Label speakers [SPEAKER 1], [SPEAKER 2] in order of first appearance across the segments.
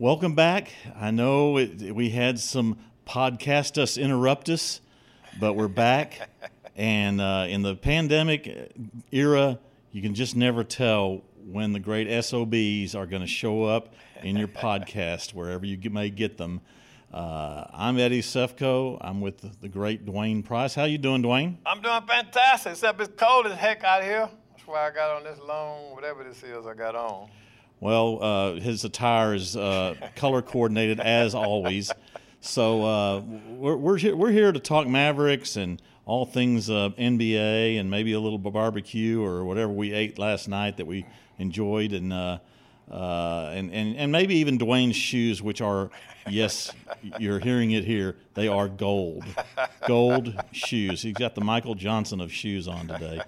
[SPEAKER 1] Welcome back. I know it, we had some podcast us interrupt us, but we're back. and uh, in the pandemic era, you can just never tell when the great SOBs are going to show up in your podcast, wherever you may get them. Uh, I'm Eddie Sefko. I'm with the great Dwain Price. How you doing, Dwain?
[SPEAKER 2] I'm doing fantastic, except it's cold as heck out here. That's why I got on this long, whatever this is I got on.
[SPEAKER 1] Well, uh, his attire is uh, color coordinated as always. So uh, we're we're here, we're here to talk Mavericks and all things uh, NBA and maybe a little barbecue or whatever we ate last night that we enjoyed and. Uh, uh, and, and, and maybe even Dwain's shoes, which are, yes, you're hearing it here, they are gold. Gold shoes. He's got the Michael Johnson of shoes on today.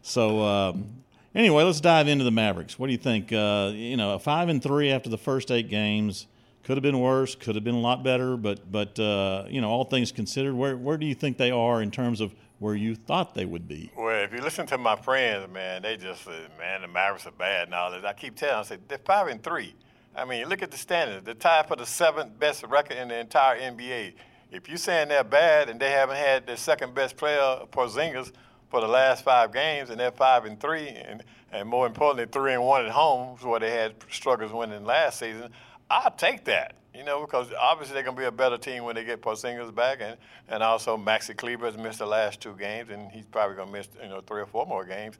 [SPEAKER 1] So, um, Anyway, let's dive into the Mavericks. What do you think? Uh, you know, a five and three after the first eight games could have been worse, could have been a lot better, but but uh, you know, all things considered, where where do you think they are in terms of where you thought they would be?
[SPEAKER 2] Well, if you listen to my friends, man, they just say, man, the Mavericks are bad and all this. I keep telling them, I say they're five and three. I mean, look at the standings. They're tied for the seventh best record in the entire NBA. If you're saying they're bad and they haven't had their second best player, Porzingis, for the last five games, and they're five and three, and, and more importantly, three and one at home, where they had struggles winning last season. I'll take that, you know, because obviously they're going to be a better team when they get Porzingis back, and, and also Maxi Kleber has missed the last two games, and he's probably going to miss, you know, three or four more games.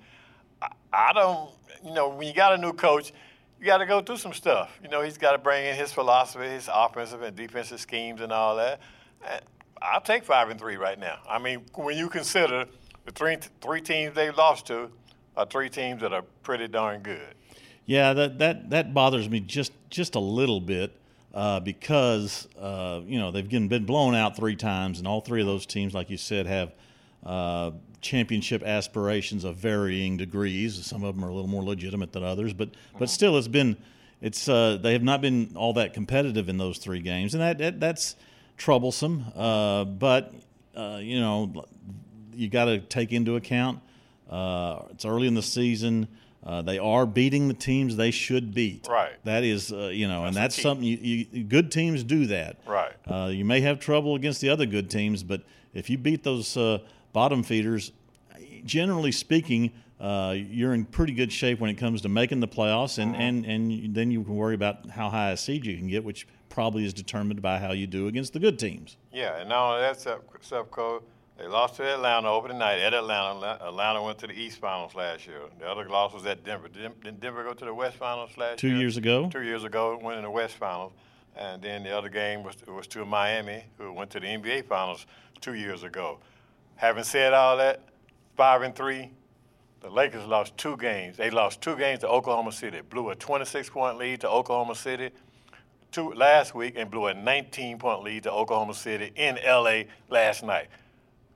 [SPEAKER 2] I, I don't, you know, when you got a new coach, you got to go through some stuff. You know, he's got to bring in his philosophy, his offensive and defensive schemes, and all that. And I'll take five and three right now. I mean, when you consider – the three three teams they've lost to are three teams that are pretty darn good.
[SPEAKER 1] Yeah, that that that bothers me just just a little bit uh, because uh, you know they've been blown out three times, and all three of those teams, like you said, have uh, championship aspirations of varying degrees. Some of them are a little more legitimate than others, but but still, it's been it's uh, they have not been all that competitive in those three games, and that, that that's troublesome. Uh, but uh, you know you got to take into account. Uh, it's early in the season. Uh, they are beating the teams they should beat.
[SPEAKER 2] Right.
[SPEAKER 1] That is, uh, you know, that's and that's something you, you, good teams do that.
[SPEAKER 2] Right.
[SPEAKER 1] Uh, you may have trouble against the other good teams, but if you beat those uh, bottom feeders, generally speaking, uh, you're in pretty good shape when it comes to making the playoffs, and, mm-hmm. and, and then you can worry about how high a seed you can get, which probably is determined by how you do against the good teams.
[SPEAKER 2] Yeah, and now that's Sefko they lost to Atlanta over the night at Atlanta. Atlanta went to the East Finals last year. The other loss was at Denver. Didn't Denver go to the West Finals last
[SPEAKER 1] Two
[SPEAKER 2] year?
[SPEAKER 1] Two years ago.
[SPEAKER 2] Two years ago, went in the West Finals. And then the other game was was to Miami, who went to the NBA Finals two years ago. Having said all that, five and three, the Lakers lost two games. They lost two games to Oklahoma City. Blew a 26 point lead to Oklahoma City two, last week and blew a 19 point lead to Oklahoma City in LA last night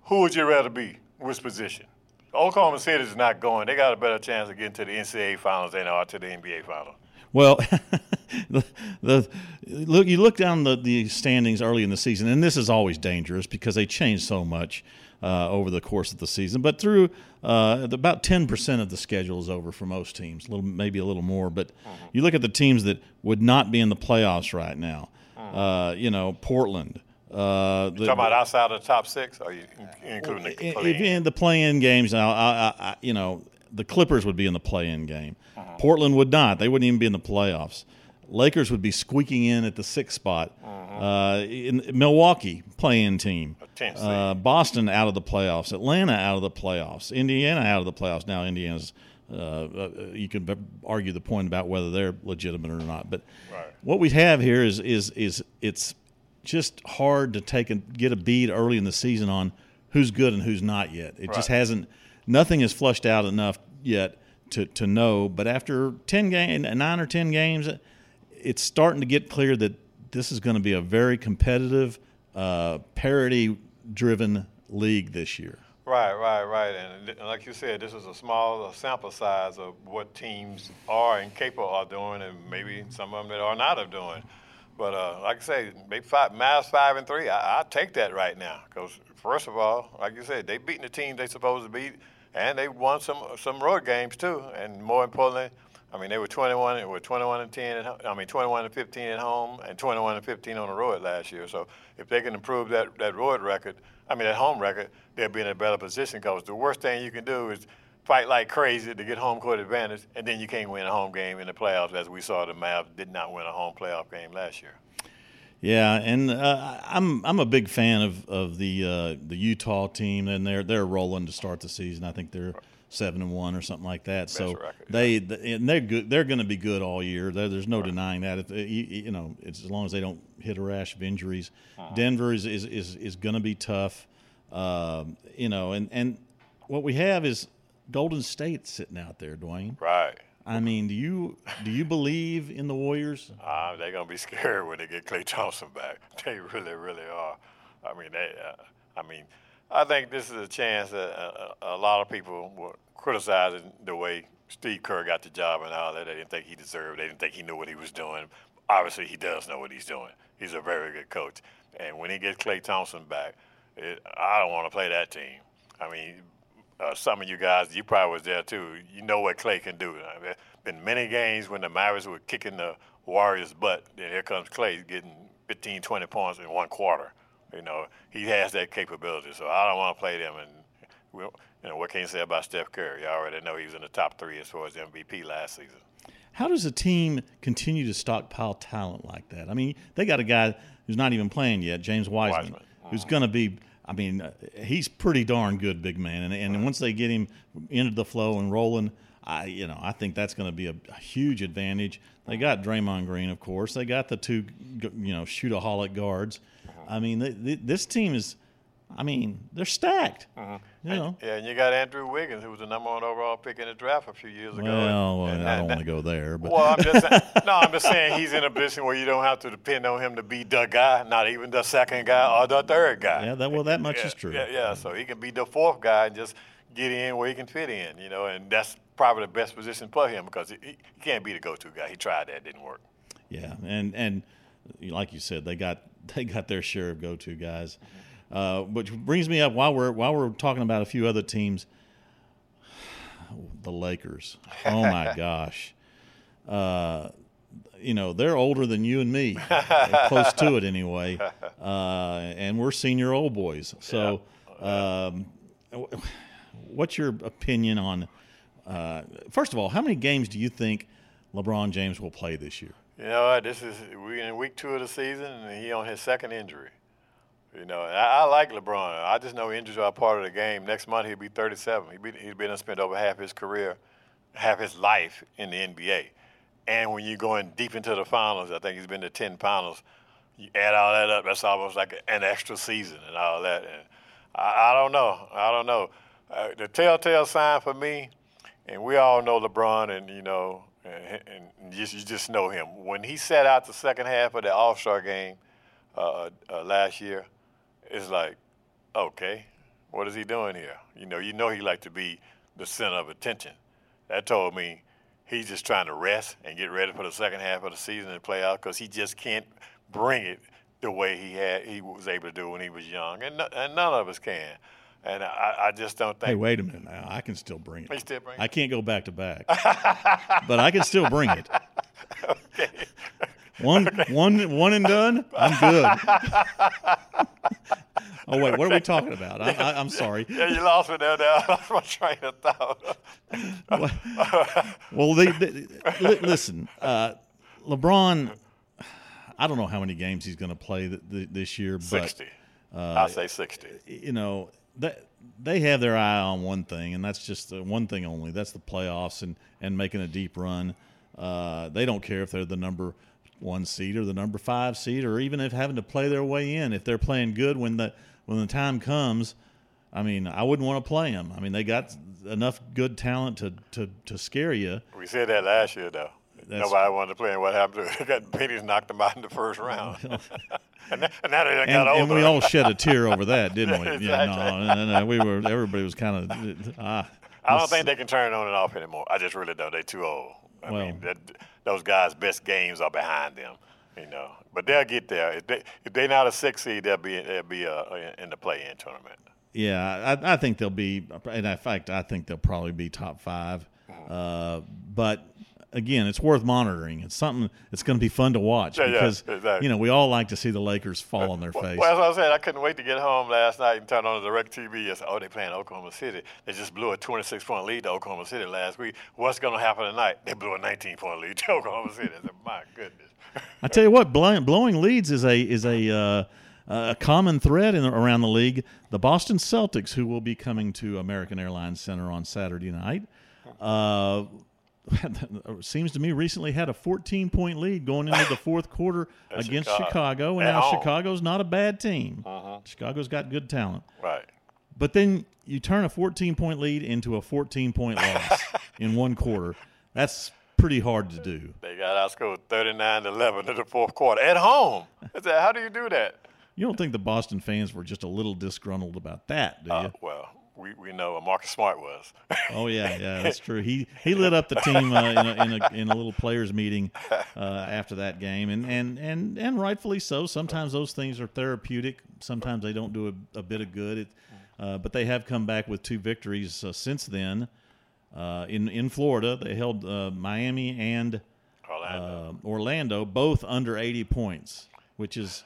[SPEAKER 2] who would you rather be? Which position? Oklahoma City is not going. They got a better chance of getting to the NCAA finals than they are to the NBA finals.
[SPEAKER 1] Well, the, the, look you look down the, the standings early in the season, and this is always dangerous because they change so much uh, over the course of the season. But through uh, about ten percent of the schedule is over for most teams, a little maybe a little more. But mm-hmm. you look at the teams that would not be in the playoffs right now. Mm-hmm. Uh, you know, Portland.
[SPEAKER 2] Uh, the, talking about outside of the top six, or you including the play-in?
[SPEAKER 1] In the play-in games, now, I, I, you know, the Clippers would be in the play-in game. Uh-huh. Portland would not; they wouldn't even be in the playoffs. Lakers would be squeaking in at the sixth spot. Uh-huh. Uh, in Milwaukee play-in team. Uh, Boston out of the playoffs. Atlanta out of the playoffs. Indiana out of the playoffs. Now Indiana's. Uh, uh you can argue the point about whether they're legitimate or not, but right. what we have here is is is it's just hard to take and get a bead early in the season on who's good and who's not yet. It right. just hasn't. Nothing is flushed out enough yet to to know. But after ten game, nine or ten games, it's starting to get clear that this is going to be a very competitive, uh, parity-driven league this year.
[SPEAKER 2] Right, right, right. And like you said, this is a small sample size of what teams are and capable of doing, and maybe some of them that are not of doing. But uh, like I say, maybe five, Mavs five and three. I, I take that right now because first of all, like you said, they beating the team they supposed to beat, and they won some some road games too. And more importantly, I mean, they were 21, were 21 and 10. At, I mean, 21 and 15 at home, and 21 and 15 on the road last year. So if they can improve that that road record, I mean, that home record, they'll be in a better position. Because the worst thing you can do is fight like crazy to get home court advantage, and then you can't win a home game in the playoffs, as we saw the Mavs did not win a home playoff game last year.
[SPEAKER 1] Yeah, and uh, I'm I'm a big fan of of the uh, the Utah team, and they're they're rolling to start the season. I think they're seven and one or something like that.
[SPEAKER 2] Best
[SPEAKER 1] so
[SPEAKER 2] record,
[SPEAKER 1] they and they're good. They're going to be good all year. There, there's no denying that. If, you, you know, it's as long as they don't hit a rash of injuries.
[SPEAKER 2] Uh-huh.
[SPEAKER 1] Denver is is is, is going to be tough. Um, you know, and and what we have is Golden State sitting out there, Dwain.
[SPEAKER 2] Right.
[SPEAKER 1] I mean, do you do you believe in the Warriors?
[SPEAKER 2] Uh, they're gonna be scared when they get Klay Thompson back. They really, really are. I mean, they. Uh, I mean, I think this is a chance that a, a, a lot of people were criticizing the way Steve Kerr got the job and all that. They didn't think he deserved. They didn't think he knew what he was doing. Obviously, he does know what he's doing. He's a very good coach. And when he gets Klay Thompson back, it, I don't want to play that team. I mean, uh, some of you guys, you probably was there too. You know what Klay can do. I mean, been many games when the Mavericks were kicking the Warriors' butt. Then here comes Klay getting 15, 20 points in one quarter. You know, he has that capability. So I don't want to play them. And we, you know, what can you say about Steph Curry? You already know he was in the top three as far as MVP last season.
[SPEAKER 1] How does a team continue to stockpile talent like that? I mean, they got a guy who's not even playing yet, James Wiseman,
[SPEAKER 2] Wiseman.
[SPEAKER 1] who's going to be. I mean, uh, he's pretty darn good, big man. And, and once they get him into the flow and rolling, I you know I think that's going to be a, a, huge advantage. They got Draymond Green, of course. They got the two you know shootaholic guards. I mean, they, they, this team is. I mean, they're stacked.
[SPEAKER 2] Uh-huh.
[SPEAKER 1] You know.
[SPEAKER 2] And, yeah, and you got Andrew Wiggins, who was the number one overall pick in the draft a few years ago.
[SPEAKER 1] Well,
[SPEAKER 2] and,
[SPEAKER 1] and I don't want to go there, but
[SPEAKER 2] well, I'm just saying, no, I'm just saying he's in a position where you don't have to depend on him to be the guy, not even the second guy or the third guy.
[SPEAKER 1] Yeah, that well, that much
[SPEAKER 2] yeah,
[SPEAKER 1] is true.
[SPEAKER 2] Yeah, yeah, so he can be the fourth guy and just get in where he can fit in, you know, and that's probably the best position for him because he, he can't be the go-to guy. He tried that, didn't work.
[SPEAKER 1] Yeah, and and like you said, they got they got their share of go-to guys. Uh, which brings me up while we're while we're talking about a few other teams. The Lakers. Oh my gosh. Uh, you know they're older than you and me, close to it anyway, uh, and we're senior old boys. So, um, what's your opinion on? Uh, first of all, how many games do you think LeBron James will play this year?
[SPEAKER 2] You know? This is we're in week two of the season, and he on his second injury. You know, I, I, like LeBron. I just know injuries are part of the game. Next month he'll be 37. He'll be, he's been spent over half his career, half his life in the NBA. And when you're going deep into the finals, I think he's been to 10 finals. You add all that up, that's almost like an extra season and all that. And I, I don't know. I don't know. Uh, the telltale sign for me, and we all know LeBron, and you know, and, and just, you just know him. When he sat out the second half of the All Star game uh, uh, last year, it's like, okay, what is he doing here? You know, you know he like to be the center of attention. That told me he's just trying to rest and get ready for the second half of the season and play out because he just can't bring it the way he had he was able to do when he was young, and and none of us can. And I, I just don't think.
[SPEAKER 1] Hey, wait a minute now. I can still bring it.
[SPEAKER 2] Still bring it?
[SPEAKER 1] I can't go back to back, but I can still bring it.
[SPEAKER 2] okay.
[SPEAKER 1] One, one, one and done. I'm good. oh wait, what are we talking about? I, I, I'm sorry.
[SPEAKER 2] Yeah, you lost me there. Now. I lost my train of thought.
[SPEAKER 1] well, they, they, listen, uh, LeBron. I don't know how many games he's going to play th- th- this year, but
[SPEAKER 2] sixty. Uh, I say sixty.
[SPEAKER 1] You know that they have their eye on one thing, and that's just one thing only. That's the playoffs and and making a deep run. Uh, they don't care if they're the number one seed or the number five seed, or even if having to play their way in. If they're playing good when the when the time comes, I mean, I wouldn't want to play them. I mean, they got enough good talent to to, to scare you.
[SPEAKER 2] We said that last year, though. That's, Nobody wanted to play, and what happened? They got Pennies knocked them out in the first round. and, and now they got
[SPEAKER 1] and,
[SPEAKER 2] older.
[SPEAKER 1] and we all shed a tear over that, didn't we? exactly. Yeah, no, no, no, we were. Everybody was kind of. Ah,
[SPEAKER 2] I don't think they can turn it on and off anymore. I just really don't. They're too old. I well, mean, that, those guys' best games are behind them. You know, but they'll get there. If they if they're not a six seed, they'll be they'll be uh, in the play-in tournament.
[SPEAKER 1] Yeah, I, I, think they'll be. In fact, I think they'll probably be top 5
[SPEAKER 2] Mm-hmm.
[SPEAKER 1] uh, but again, it's worth monitoring. It's something that's going to be fun to watch
[SPEAKER 2] Yeah, yeah,
[SPEAKER 1] because
[SPEAKER 2] exactly.
[SPEAKER 1] you know we all like to see the Lakers fall on their face.
[SPEAKER 2] Well, what I said. I couldn't wait to get home last night and turn on the DirecTV and say, oh, they're playing Oklahoma City. They just blew a 26 point lead to Oklahoma City last week. What's going to happen tonight? They blew a 19 point lead to Oklahoma City. I said, my goodness.
[SPEAKER 1] I tell you what, blowing, blowing leads is a is a uh, a common thread in, around the league. The Boston Celtics, who will be coming to American Airlines Center on Saturday night, uh, seems to me recently had a 14 point lead going into the fourth quarter against
[SPEAKER 2] Chicago.
[SPEAKER 1] Chicago, and
[SPEAKER 2] At
[SPEAKER 1] now
[SPEAKER 2] home.
[SPEAKER 1] Chicago's not a bad team.
[SPEAKER 2] Uh-huh.
[SPEAKER 1] Chicago's got good talent.
[SPEAKER 2] Right.
[SPEAKER 1] But then you turn a 14 point lead into a 14 point loss in one quarter. That's pretty hard to do.
[SPEAKER 2] They got outscored 39 to 11 in the fourth quarter at home. How do you do that?
[SPEAKER 1] You don't think the Boston fans were just a little disgruntled about that, do you?
[SPEAKER 2] Uh, well, we, we know what Marcus Smart was.
[SPEAKER 1] Oh yeah, yeah, that's true. He he lit up the team uh, in, a, in a in a little players meeting uh, after that game, and, and and and rightfully so. Sometimes those things are therapeutic. Sometimes they don't do a, a bit of good. It, uh, but they have come back with two victories uh, since then. Uh, in in Florida, they held uh, Miami and
[SPEAKER 2] Orlando.
[SPEAKER 1] uh, Orlando both under 80 points, which is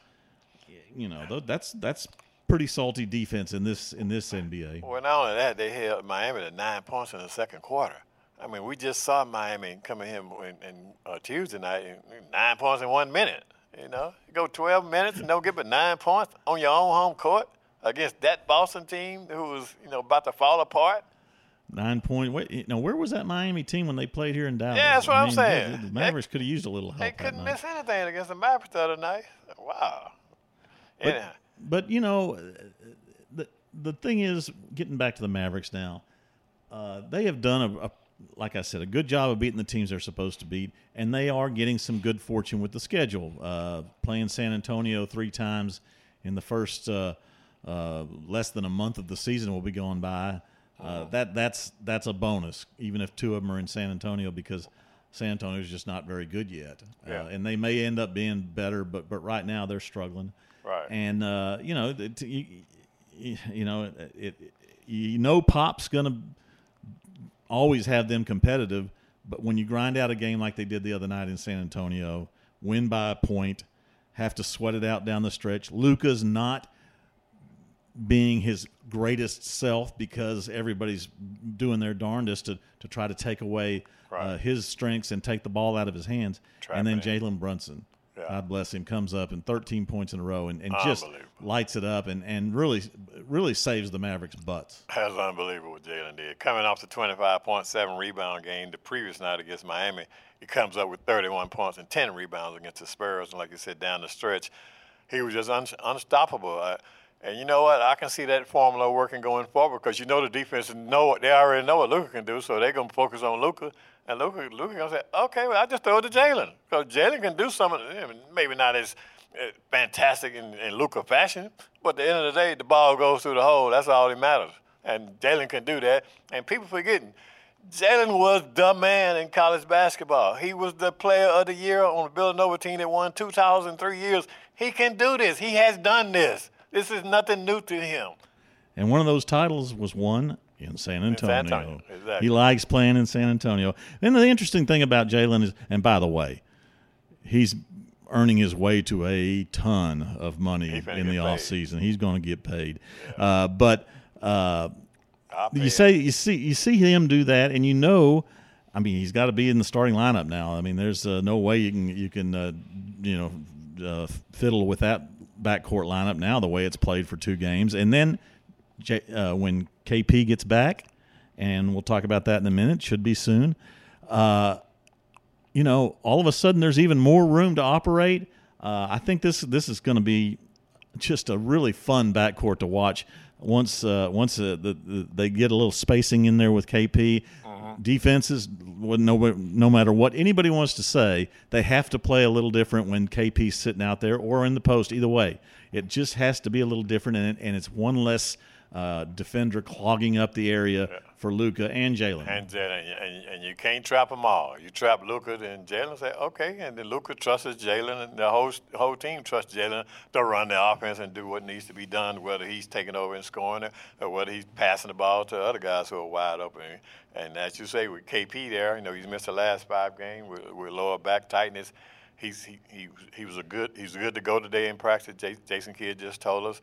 [SPEAKER 1] you know that's that's pretty salty defense in this in this NBA.
[SPEAKER 2] Well, not only that, they held Miami to nine points in the second quarter. I mean, we just saw Miami coming in, in uh, Tuesday night, nine points in one minute. You know, you go 12 minutes and don't get but nine points on your own home court against that Boston team who was, you know, about to fall apart.
[SPEAKER 1] Nine point. Wait, you know, where was that Miami team when they played here in Dallas?
[SPEAKER 2] Yeah, that's what
[SPEAKER 1] I
[SPEAKER 2] I'm
[SPEAKER 1] mean,
[SPEAKER 2] saying.
[SPEAKER 1] The, the Mavericks could have used a little help.
[SPEAKER 2] They couldn't miss anything against the Mavericks the other night. Wow. Anyhow,
[SPEAKER 1] But you know, the the thing is, getting back to the Mavericks now, uh, they have done a, a like I said, a good job of beating the teams they're supposed to beat, and they are getting some good fortune with the schedule. Uh, playing San Antonio three times in the first uh, uh, less than a month of the season will be going by. Uh, that that's that's a bonus, even if two of them are in San Antonio because San Antonio is just not very good yet,
[SPEAKER 2] Yeah.
[SPEAKER 1] uh, and they may end up being better, but but right now they're struggling.
[SPEAKER 2] Right.
[SPEAKER 1] And uh, you know, it, you, you know, it, it, you know, Pop's gonna always have them competitive, but when you grind out a game like they did the other night in San Antonio, win by a point, have to sweat it out down the stretch. Luka's not being his greatest self because everybody's doing their darndest to, to try to take away uh, his strengths and take the ball out of his hands. and then Jalen Brunson,
[SPEAKER 2] Yeah.
[SPEAKER 1] God bless him, comes up and 13 points in a row and, and just lights it up and, and really really saves the Mavericks' butts.
[SPEAKER 2] That's unbelievable what Jalen did. Coming off the 25.7 rebound game the previous night against Miami, he comes up with 31 points and 10 rebounds against the Spurs. And like you said, down the stretch, he was just un- unstoppable. Uh, and you know what? I can see that formula working going forward because you know the defense know they already know what Luka can do, so they're gonna focus on Luka. And Luka, Luka gonna say, okay, well, I just throw it to Jalen because Jalen can do something. Maybe not as uh, fantastic in, in Luka fashion, but at the end of the day, the ball goes through the hole. That's all that matters. And Jalen can do that. And people forgetting, Jalen was the man in college basketball. He was the player of the year on the Villanova team that won 2,003 years. He can do this. He has done this. This is nothing new to him.
[SPEAKER 1] And one of those titles was won in San Antonio.
[SPEAKER 2] Antonio, exactly.
[SPEAKER 1] He likes playing in San Antonio. And the interesting thing about Jalen is, and by the way, he's earning his way to a ton of money in the off
[SPEAKER 2] paid.
[SPEAKER 1] season. He's going to get paid. Uh, but uh, you say you see you see him do that, and you know, I mean, he's got to be in the starting lineup now. I mean, there's uh, no way you can you can uh, you know uh, fiddle with that backcourt lineup now. The way it's played for two games, and then uh, when KP gets back, and we'll talk about that in a minute. Should be soon. Uh, you know, all of a sudden there's even more room to operate. Uh, I think this this is going to be just a really fun backcourt to watch. Once uh, once uh, the, the, they get a little spacing in there with KP, defenses well, no no matter what anybody wants to say, they have to play a little different when KP's sitting out there or in the post. Either way, it just has to be a little different, and, and it's one less uh, defender clogging up the area for Luka and Jalen.
[SPEAKER 2] And, Jalen, and, and you can't trap them all. You trap Luka and Jalen say, okay, and then Luka trusts Jalen, and the whole whole team trusts Jalen to run the offense and do what needs to be done, whether he's taking over and scoring it or whether he's passing the ball to other guys who are wide open. And as you say, with KP there, you know he's missed the last five games with, with lower back tightness. He's he, he he was a good he's good to go today in practice. Jason Kidd just told us.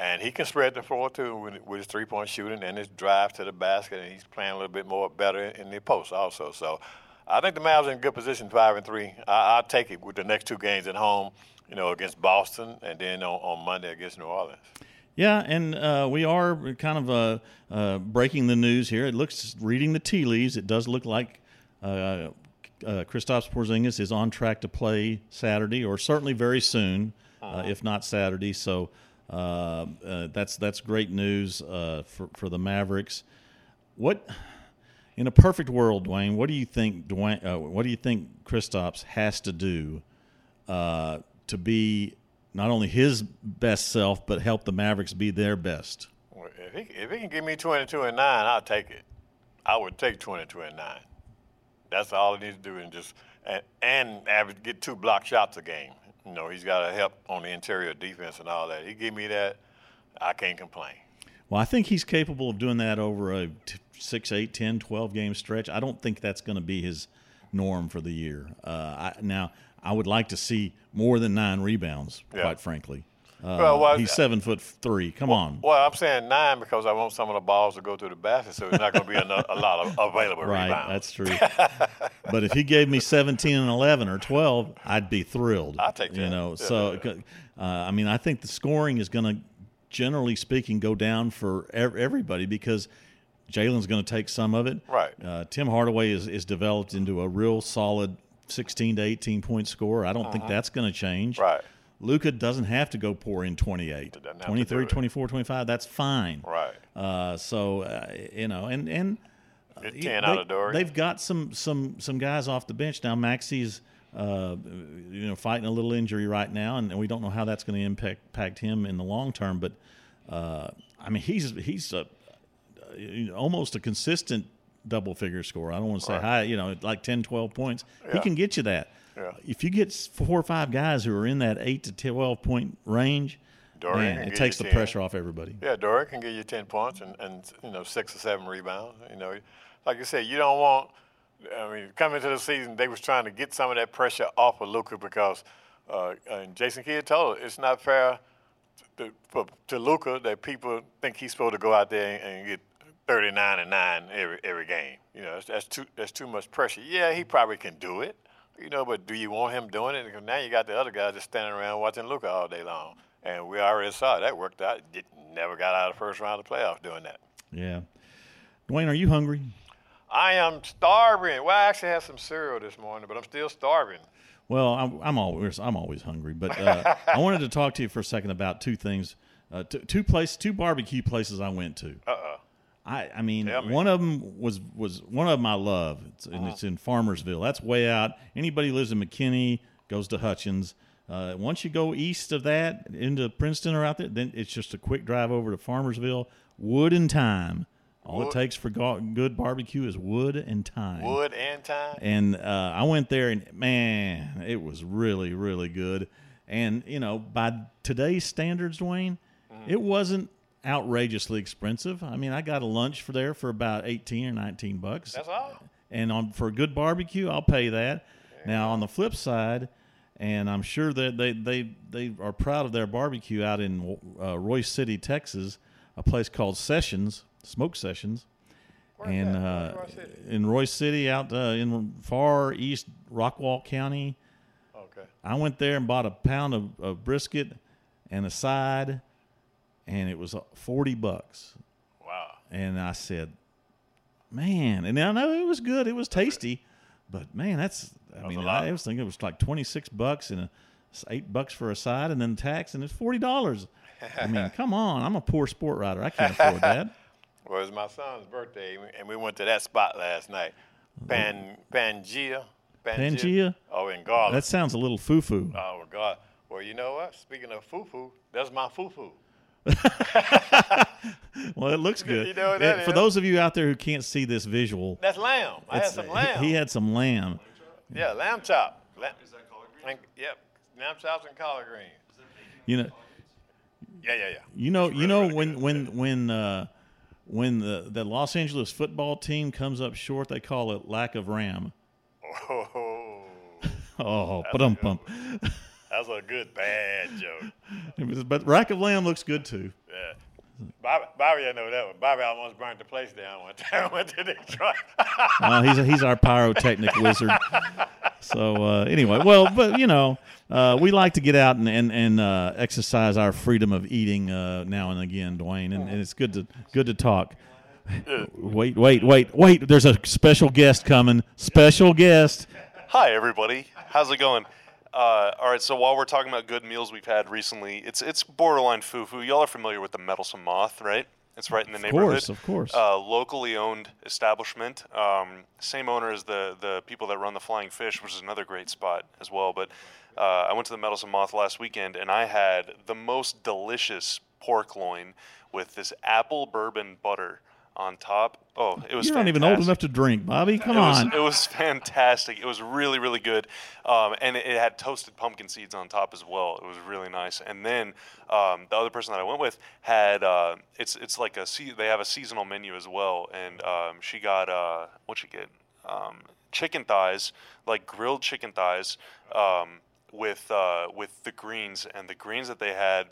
[SPEAKER 2] And he can spread the floor too with, with his three point shooting and his drive to the basket, and he's playing a little bit more better in the post also. So I think the Mavs are in good position, five and three. I, will take it with the next two games at home, you know, against Boston, and then on, on Monday against New Orleans.
[SPEAKER 1] Yeah, and uh, we are kind of uh, uh, breaking the news here. It looks, reading the tea leaves, it does look like uh, uh, Kristaps Porzingis is on track to play Saturday, or certainly very soon, uh, uh-huh. if not Saturday. So uh, uh, that's that's great news uh, for for the Mavericks. What in a perfect world, Dwain? What do you think, Dwain? Uh, what do you think Kristaps has to do uh, to be not only his best self, but help the Mavericks be their best?
[SPEAKER 2] If he, if he can give me twenty two and nine, I'll take it. I would take twenty two and nine. That's all he needs to do, and just and, and average, get two block shots a game. You know, he's got to help on the interior defense and all that. He give me that. I can't complain.
[SPEAKER 1] Well, I think he's capable of doing that over a 6, 8, 10, 12 game stretch. I don't think that's going to be his norm for the year. Uh, I, now, I would like to see more than nine rebounds, yeah. quite frankly. Uh, well, well, he's seven foot three. Come
[SPEAKER 2] well,
[SPEAKER 1] on.
[SPEAKER 2] Well, I'm saying nine because I want some of the balls to go through the basket, so there's not going to be a, a lot of available
[SPEAKER 1] right,
[SPEAKER 2] rebounds.
[SPEAKER 1] that's true. but if he gave me 17 and 11 or 12, I'd be thrilled.
[SPEAKER 2] I take that.
[SPEAKER 1] You know, yeah, so yeah. Uh, I mean, I think the scoring is going to, generally speaking, go down for everybody because Jalen's going to take some of it.
[SPEAKER 2] Right.
[SPEAKER 1] Uh, Tim Hardaway is, is developed into a real solid 16 to 18 point scorer. I don't uh-huh. think that's going to change.
[SPEAKER 2] Right.
[SPEAKER 1] Luka doesn't have to go pour in 28, 23, 24, 25. That's fine.
[SPEAKER 2] Right.
[SPEAKER 1] Uh, so uh, you know, and and
[SPEAKER 2] Get ten out of door.
[SPEAKER 1] They've got some some some guys off the bench now. Maxi's uh, you know fighting a little injury right now, and we don't know how that's going to impact, impact him in the long term. But uh, I mean, he's he's a, almost a consistent double figure score. I don't want to say right. high, you know, like 10, 12 points. Yeah. He can get you that.
[SPEAKER 2] Yeah.
[SPEAKER 1] If you get four or five guys who are in that eight to twelve point range, Dorian man, it takes the 10. pressure off everybody.
[SPEAKER 2] Yeah, Dorian can give you ten points and, and you know six or seven rebounds. You know, like you said, you don't want. I mean, coming to the season, they was trying to get some of that pressure off of Luka because, uh, and Jason Kidd told it, it's not fair to, to Luka that people think he's supposed to go out there and, and get 39 and nine every every game. You know, that's, that's too that's too much pressure. Yeah, he probably can do it. You know, but do you want him doing it? Because now you got the other guys just standing around watching Luka all day long. And we already saw that worked out. It never got out of the first round of the playoffs doing that.
[SPEAKER 1] Yeah. Dwain, are you hungry?
[SPEAKER 2] I am starving. Well, I actually had some cereal this morning, but I'm still starving.
[SPEAKER 1] Well, I'm, I'm always I'm always hungry, but uh, I wanted to talk to you for a second about two things, uh, two, two places, two barbecue places I went to.
[SPEAKER 2] Uh uh
[SPEAKER 1] I, I mean, me. one of them was was one of them I love, it's, and uh-huh. it's in Farmersville. That's way out. Anybody lives in McKinney goes to Hutchins. Uh, once you go east of that into Princeton or out there, then it's just a quick drive over to Farmersville. Wood and time. All wood. it takes for go- good barbecue is wood and time.
[SPEAKER 2] Wood and time.
[SPEAKER 1] And uh, I went there, and man, it was really, really good. And you know, by today's standards, Dwain, mm-hmm. it wasn't outrageously expensive. I mean, I got a lunch for there for about eighteen or nineteen bucks.
[SPEAKER 2] That's all.
[SPEAKER 1] And on for a good barbecue, I'll pay that. Now on the flip side, and I'm sure that they they they are proud of their barbecue out in uh, Royse City, Texas, a place called Sessions Smoke Sessions.
[SPEAKER 2] Where's
[SPEAKER 1] and
[SPEAKER 2] uh,
[SPEAKER 1] in Royse City, out uh, in far east Rockwall County.
[SPEAKER 2] Okay.
[SPEAKER 1] I went there and bought a pound of, of brisket and a side and it was uh, 40 bucks.
[SPEAKER 2] Wow.
[SPEAKER 1] And I said, man, and I know it was good, it was tasty, but man, that's, I mean, I was thinking it was like 26 bucks and a, eight bucks for a side and then tax, and it's $40. I mean, come on, I'm a poor sport rider. I can't afford that.
[SPEAKER 2] well, it was my son's birthday, and we went to that spot last night. Pan, Pangea.
[SPEAKER 1] Pangea? Pangea?
[SPEAKER 2] Oh, in Garland.
[SPEAKER 1] That sounds a little foo foo.
[SPEAKER 2] Oh, God. Well, you know what? Speaking of foo foo, that's my foo foo.
[SPEAKER 1] well, it looks good.
[SPEAKER 2] You know what
[SPEAKER 1] Uh, For those of you out there who can't see this visual,
[SPEAKER 2] That's lamb. I had some lamb.
[SPEAKER 1] he had some lamb.
[SPEAKER 2] yeah, lamb chop. Lamb, is that collard green? Yep, lamb chops and collard greens.
[SPEAKER 1] You know,
[SPEAKER 2] Yeah, yeah, yeah.
[SPEAKER 1] you know, you know when when when uh, when the the Los Angeles football team comes up short, they call it lack of ram.
[SPEAKER 2] Oh,
[SPEAKER 1] Oh, but um pump.
[SPEAKER 2] that's a good bad joke.
[SPEAKER 1] But rack of lamb looks good too.
[SPEAKER 2] Yeah. Bobby, Bobby, I know that one. Bobby almost burnt the place down one time. Went to Detroit.
[SPEAKER 1] Uh, he's he's our pyrotechnic wizard. So uh, anyway, well, but you know, uh, we like to get out and and, and uh, exercise our freedom of eating uh, now and again, Dwain, and, and it's good to good to talk. Wait, wait, wait, wait! There's a special guest coming. Special guest.
[SPEAKER 3] Hi, everybody. How's it going? Uh, all right, so while we're talking about good meals we've had recently, it's it's borderline foo-foo. Y'all are familiar with the Meddlesome Moth, right? It's right in the
[SPEAKER 1] Of
[SPEAKER 3] neighborhood.
[SPEAKER 1] course, of course.
[SPEAKER 3] Uh, locally owned establishment. Um, same owner as the the people that run the Flying Fish, which is another great spot as well. But uh, I went to the Meddlesome Moth last weekend, and I had the most delicious pork loin with this apple bourbon butter on top. Oh, it was.
[SPEAKER 1] You're not even old enough to drink, Bobby. Come
[SPEAKER 3] It was,
[SPEAKER 1] on.
[SPEAKER 3] it was fantastic. It was really, really good, um, and it, it had toasted pumpkin seeds on top as well. It was really nice. And then um, the other person that I went with had uh, it's it's like a they have a seasonal menu as well, and um, she got uh, what she get um, chicken thighs, like grilled chicken thighs, um, with uh, with the greens, and the greens that they had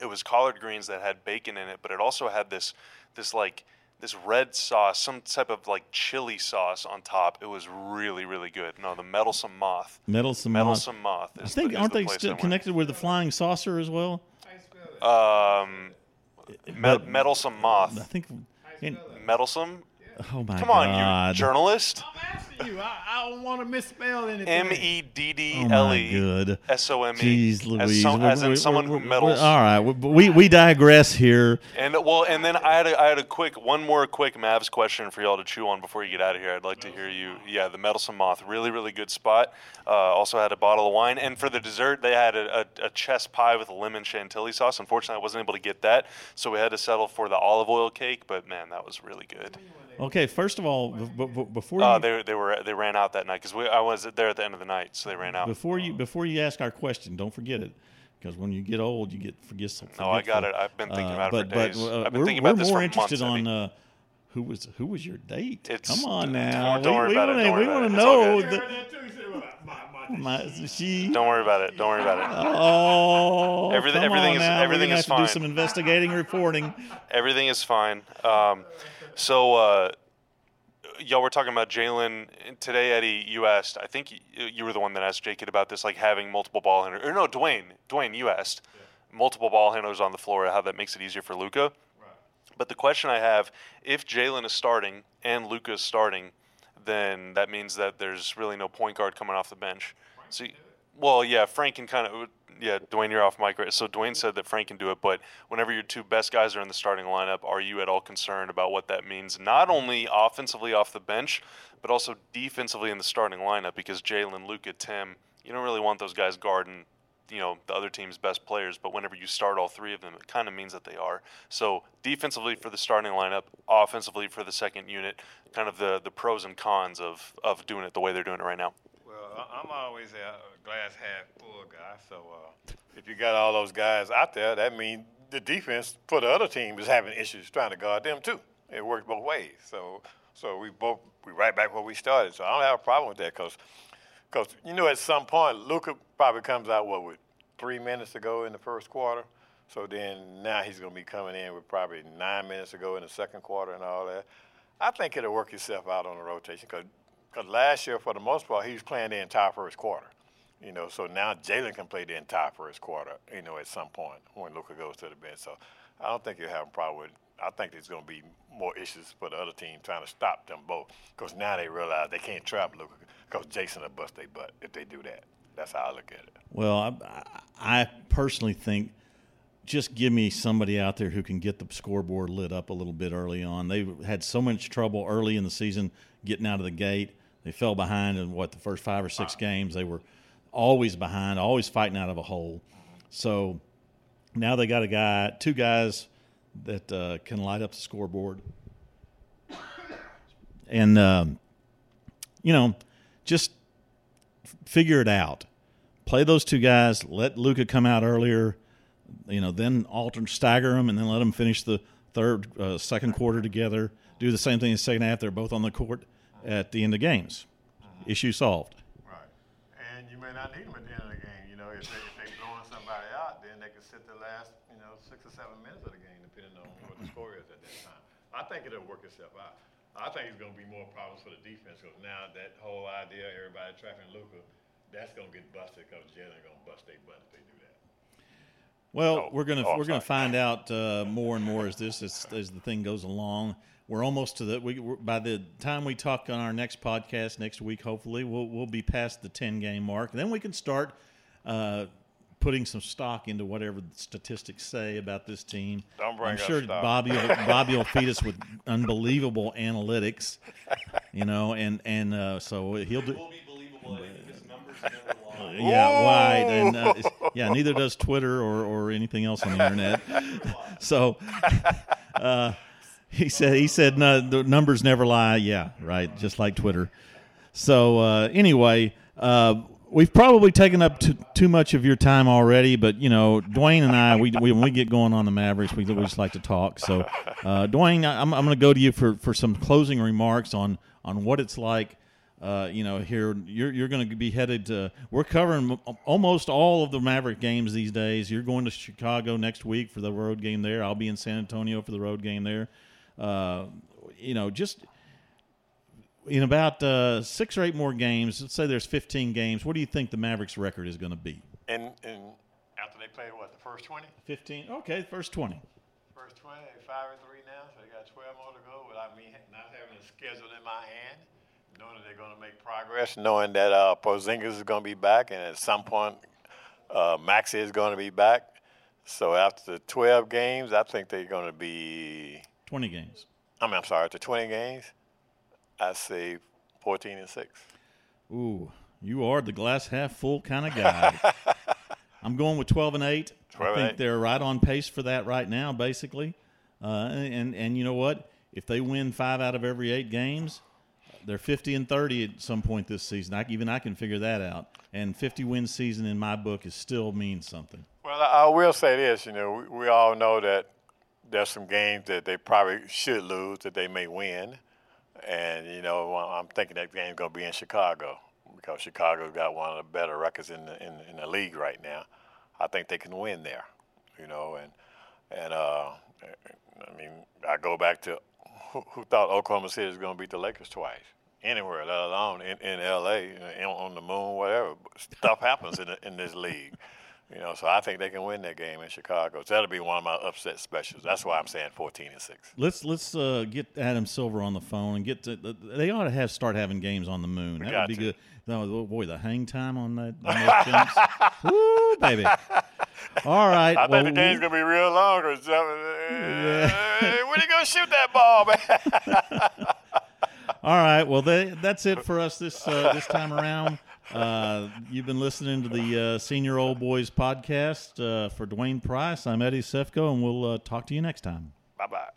[SPEAKER 3] it was collard greens that had bacon in it, but it also had this this like this red sauce, some type of like chili sauce on top. It was really really good. No, the meddlesome moth.
[SPEAKER 1] Meddlesome Moth.
[SPEAKER 3] Meddlesome moth.
[SPEAKER 1] I
[SPEAKER 3] Is
[SPEAKER 1] think
[SPEAKER 3] the, is
[SPEAKER 1] aren't
[SPEAKER 3] the
[SPEAKER 1] they still connected with the flying saucer as well?
[SPEAKER 3] Um, me-
[SPEAKER 1] But-
[SPEAKER 3] meddlesome
[SPEAKER 1] I think. in-
[SPEAKER 3] Meddlesome.
[SPEAKER 1] Oh my
[SPEAKER 3] Come on,
[SPEAKER 1] God.
[SPEAKER 3] you journalist.
[SPEAKER 2] I'm asking you. I, I don't want to misspell anything.
[SPEAKER 3] M e d d
[SPEAKER 1] Oh my
[SPEAKER 3] e
[SPEAKER 1] good.
[SPEAKER 3] s o m e.
[SPEAKER 1] Jeez Louise.
[SPEAKER 3] As, some,
[SPEAKER 1] We're-
[SPEAKER 3] as in
[SPEAKER 1] we're-
[SPEAKER 3] someone
[SPEAKER 1] we're-
[SPEAKER 3] who
[SPEAKER 1] we're-
[SPEAKER 3] meddles.
[SPEAKER 1] All right. We, we, we digress here.
[SPEAKER 3] And well, and then I had a, I had a quick one more quick Mavs question for y'all to chew on before you get out of here. I'd like to hear you. Yeah, the Meddlesome Moth, really really good spot. Uh, also had a bottle of wine, and for the dessert they had a, a, a chess pie with lemon chantilly sauce. Unfortunately, I wasn't able to get that, so we had to settle for the olive oil cake. But man, that was really good.
[SPEAKER 1] Okay, first of all, b- b- before you
[SPEAKER 3] Uh, they they were they ran out that night because I was there at the end of the night, so they ran out.
[SPEAKER 1] before you before you ask our question, don't forget it, because when you get old, you get forget something.
[SPEAKER 3] No, I got it. I've been thinking about it for
[SPEAKER 1] but, but, uh,
[SPEAKER 3] I've been
[SPEAKER 1] we're,
[SPEAKER 3] thinking
[SPEAKER 1] we're
[SPEAKER 3] about this
[SPEAKER 1] more
[SPEAKER 3] for
[SPEAKER 1] interested
[SPEAKER 3] months,
[SPEAKER 1] on uh, who was who was your date.
[SPEAKER 3] It's-
[SPEAKER 1] Come on
[SPEAKER 3] don't-
[SPEAKER 1] now,
[SPEAKER 3] don't worry
[SPEAKER 1] we,
[SPEAKER 3] about it,
[SPEAKER 1] we
[SPEAKER 3] don't
[SPEAKER 1] wanna-
[SPEAKER 3] worry
[SPEAKER 1] we
[SPEAKER 3] about
[SPEAKER 1] want
[SPEAKER 3] it.
[SPEAKER 1] to know. that- my, she.
[SPEAKER 3] Don't worry about it. Don't worry about it.
[SPEAKER 1] Oh,
[SPEAKER 3] Everything-
[SPEAKER 1] come
[SPEAKER 3] everything
[SPEAKER 1] on
[SPEAKER 3] is-
[SPEAKER 1] now.
[SPEAKER 3] everything
[SPEAKER 1] We're gonna
[SPEAKER 3] is
[SPEAKER 1] have to do some investigating reporting.
[SPEAKER 3] Everything is fine. Um, so, uh, y'all were talking about Jalen today, Eddie. You asked. I think you, you were the one that asked Jake about this, like having multiple ball handlers. Or no, Dwain. Dwain, you asked multiple ball handlers on the floor. How that makes it easier for Luka. But the question I have: If Jalen is starting and Luka is starting, then that means that there's really no point guard coming off the bench. See, well, yeah, Frank can kind of. Yeah, Dwain, you're off mic. So Dwain said that Frank can do it, but whenever your two best guys are in the starting lineup, are you at all concerned about what that means? Not only offensively off the bench, but also defensively in the starting lineup because Jalen, Luka, Tim, you don't really want those guys guarding you know the other team's best players, but whenever you start all three of them, it kind of means that they are. So defensively for the starting lineup, offensively for the second unit, kind of the the pros and cons of of doing it the way they're doing it right now.
[SPEAKER 2] Well, I'm always a glass half full guy. So uh, if you got all those guys out there, that means the defense for the other team is having issues trying to guard them too. It works both ways. So so we both we right back where we started. So I don't have a problem with that because because you know at some point Luka probably comes out what with three minutes to go in the first quarter. So then now he's going to be coming in with probably nine minutes to go in the second quarter and all that. I think it'll work itself out on the rotation because last year, for the most part, he was playing the entire first quarter. You know, so now Jalen can play the entire first quarter. You know, at some point when Luka goes to the bench. So I don't think you'll have a problem with. I think there's going to be more issues for the other team trying to stop them both because now they realize they can't trap Luka because Jason will bust their butt if they do that. That's how I look at it.
[SPEAKER 1] Well, I, I personally think just give me somebody out there who can get the scoreboard lit up a little bit early on. They had so much trouble early in the season getting out of the gate. They fell behind in what the first five or six games. They were always behind, always fighting out of a hole. So now they got a guy, two guys that uh, can light up the scoreboard, and um, you know, just figure it out. Play those two guys. Let Luka come out earlier. You know, then alter stagger them, and then let them finish the third, uh, second quarter together. Do the same thing in the second half. They're both on the court at the end of games. Issue solved.
[SPEAKER 2] Right. And you may not need them at the end of the game. You know, if they if they blowing somebody out, then they can sit the last you know six or seven minutes of the game, depending on what the score is at that time. I think it'll work itself out. I think it's going to be more problems for the defense because now that whole idea, everybody trapping Luka, that's going to get busted because Jalen going to bust their butt if they do that.
[SPEAKER 1] Well,
[SPEAKER 2] Oh,
[SPEAKER 1] we're gonna
[SPEAKER 2] oh,
[SPEAKER 1] we're gonna find out uh, more and more as this as, as the thing goes along. We're almost to the we we're, by the time we talk on our next podcast next week. Hopefully, we'll we'll be past the ten game mark. Then we can start uh, putting some stock into whatever the statistics say about this team.
[SPEAKER 2] Don't bring
[SPEAKER 1] I'm sure
[SPEAKER 2] stock.
[SPEAKER 1] Bobby will, Bobby will feed us with unbelievable analytics, you know, and and uh, so he'll do.
[SPEAKER 3] will be believable because numbers never lie.
[SPEAKER 1] Yeah, right. And uh, yeah, neither does Twitter or, or anything else on the internet. so uh, he said he said no, the numbers never lie. Yeah, right. Just like Twitter. So uh, anyway, uh, we've probably taken up too, too much of your time already. But you know, Dwain and I, we, we when we get going on the Mavericks, we, we just like to talk. So uh, Dwain, I'm, I'm going to go to you for, for some closing remarks on on what it's like uh, you know, here you're you're going to be headed to. We're covering almost all of the Maverick games these days. You're going to Chicago next week for the road game there. I'll be in San Antonio for the road game there. Uh, you know, just in about uh, six or eight more games. Let's say there's 15 games. What do you think the Mavericks' record is going to be?
[SPEAKER 2] And and after they play what the first twenty,
[SPEAKER 1] 15. Okay, first 20.
[SPEAKER 2] first twenty, they five and three now, so they got twelve more to go. Without me not having a schedule in my hand, knowing that they're going to make progress, knowing that uh, Porzingis is going to be back, and at some point uh, Maxi is going to be back. So after the twelve games, I think they're going to be.
[SPEAKER 1] 20 games.
[SPEAKER 2] I mean, I'm sorry, after twenty games, I say fourteen and six.
[SPEAKER 1] Ooh, you are the glass half full kind of guy. I'm going with 12 and 8.
[SPEAKER 2] 12
[SPEAKER 1] I think
[SPEAKER 2] eight.
[SPEAKER 1] they're right on pace for that right now, basically. Uh, and and you know what? If they win five out of every eight games, they're 50 and 30 at some point this season. I, even I can figure that out. And 50 win season in my book is still means something.
[SPEAKER 2] Well, I I will say this. You know, we, we all know that there's some games that they probably should lose that they may win, and you know, I'm thinking that game's to be in Chicago because Chicago's got one of the better records in the in, in the league right now. I think they can win there. You know, and and uh, I mean, I go back to who, who thought Oklahoma City was to beat the Lakers twice. Anywhere, let alone in, in L.A., on the moon, whatever. Stuff happens in, in this league. You know, so I think they can win that game in Chicago. So that'll be one of my upset specials. That's why I'm saying 14 and six.
[SPEAKER 1] Let's let's uh, get Adam Silver on the phone and get to. They ought to have start having games on the moon. that would be
[SPEAKER 2] to.
[SPEAKER 1] good. No, boy, the hang time on that on. Woo, baby. All right.
[SPEAKER 2] I
[SPEAKER 1] well,
[SPEAKER 2] think the game's gonna be real long. Or something.
[SPEAKER 1] Yeah.
[SPEAKER 2] when are you gonna shoot that ball, man?
[SPEAKER 1] All right. Well, they, that's it for us this uh, this time around. Uh, you've been listening to the uh, Senior Old Boys podcast uh, for Dwain Price. I'm Eddie Sefko, and we'll uh, talk to you next time.
[SPEAKER 2] bye bye.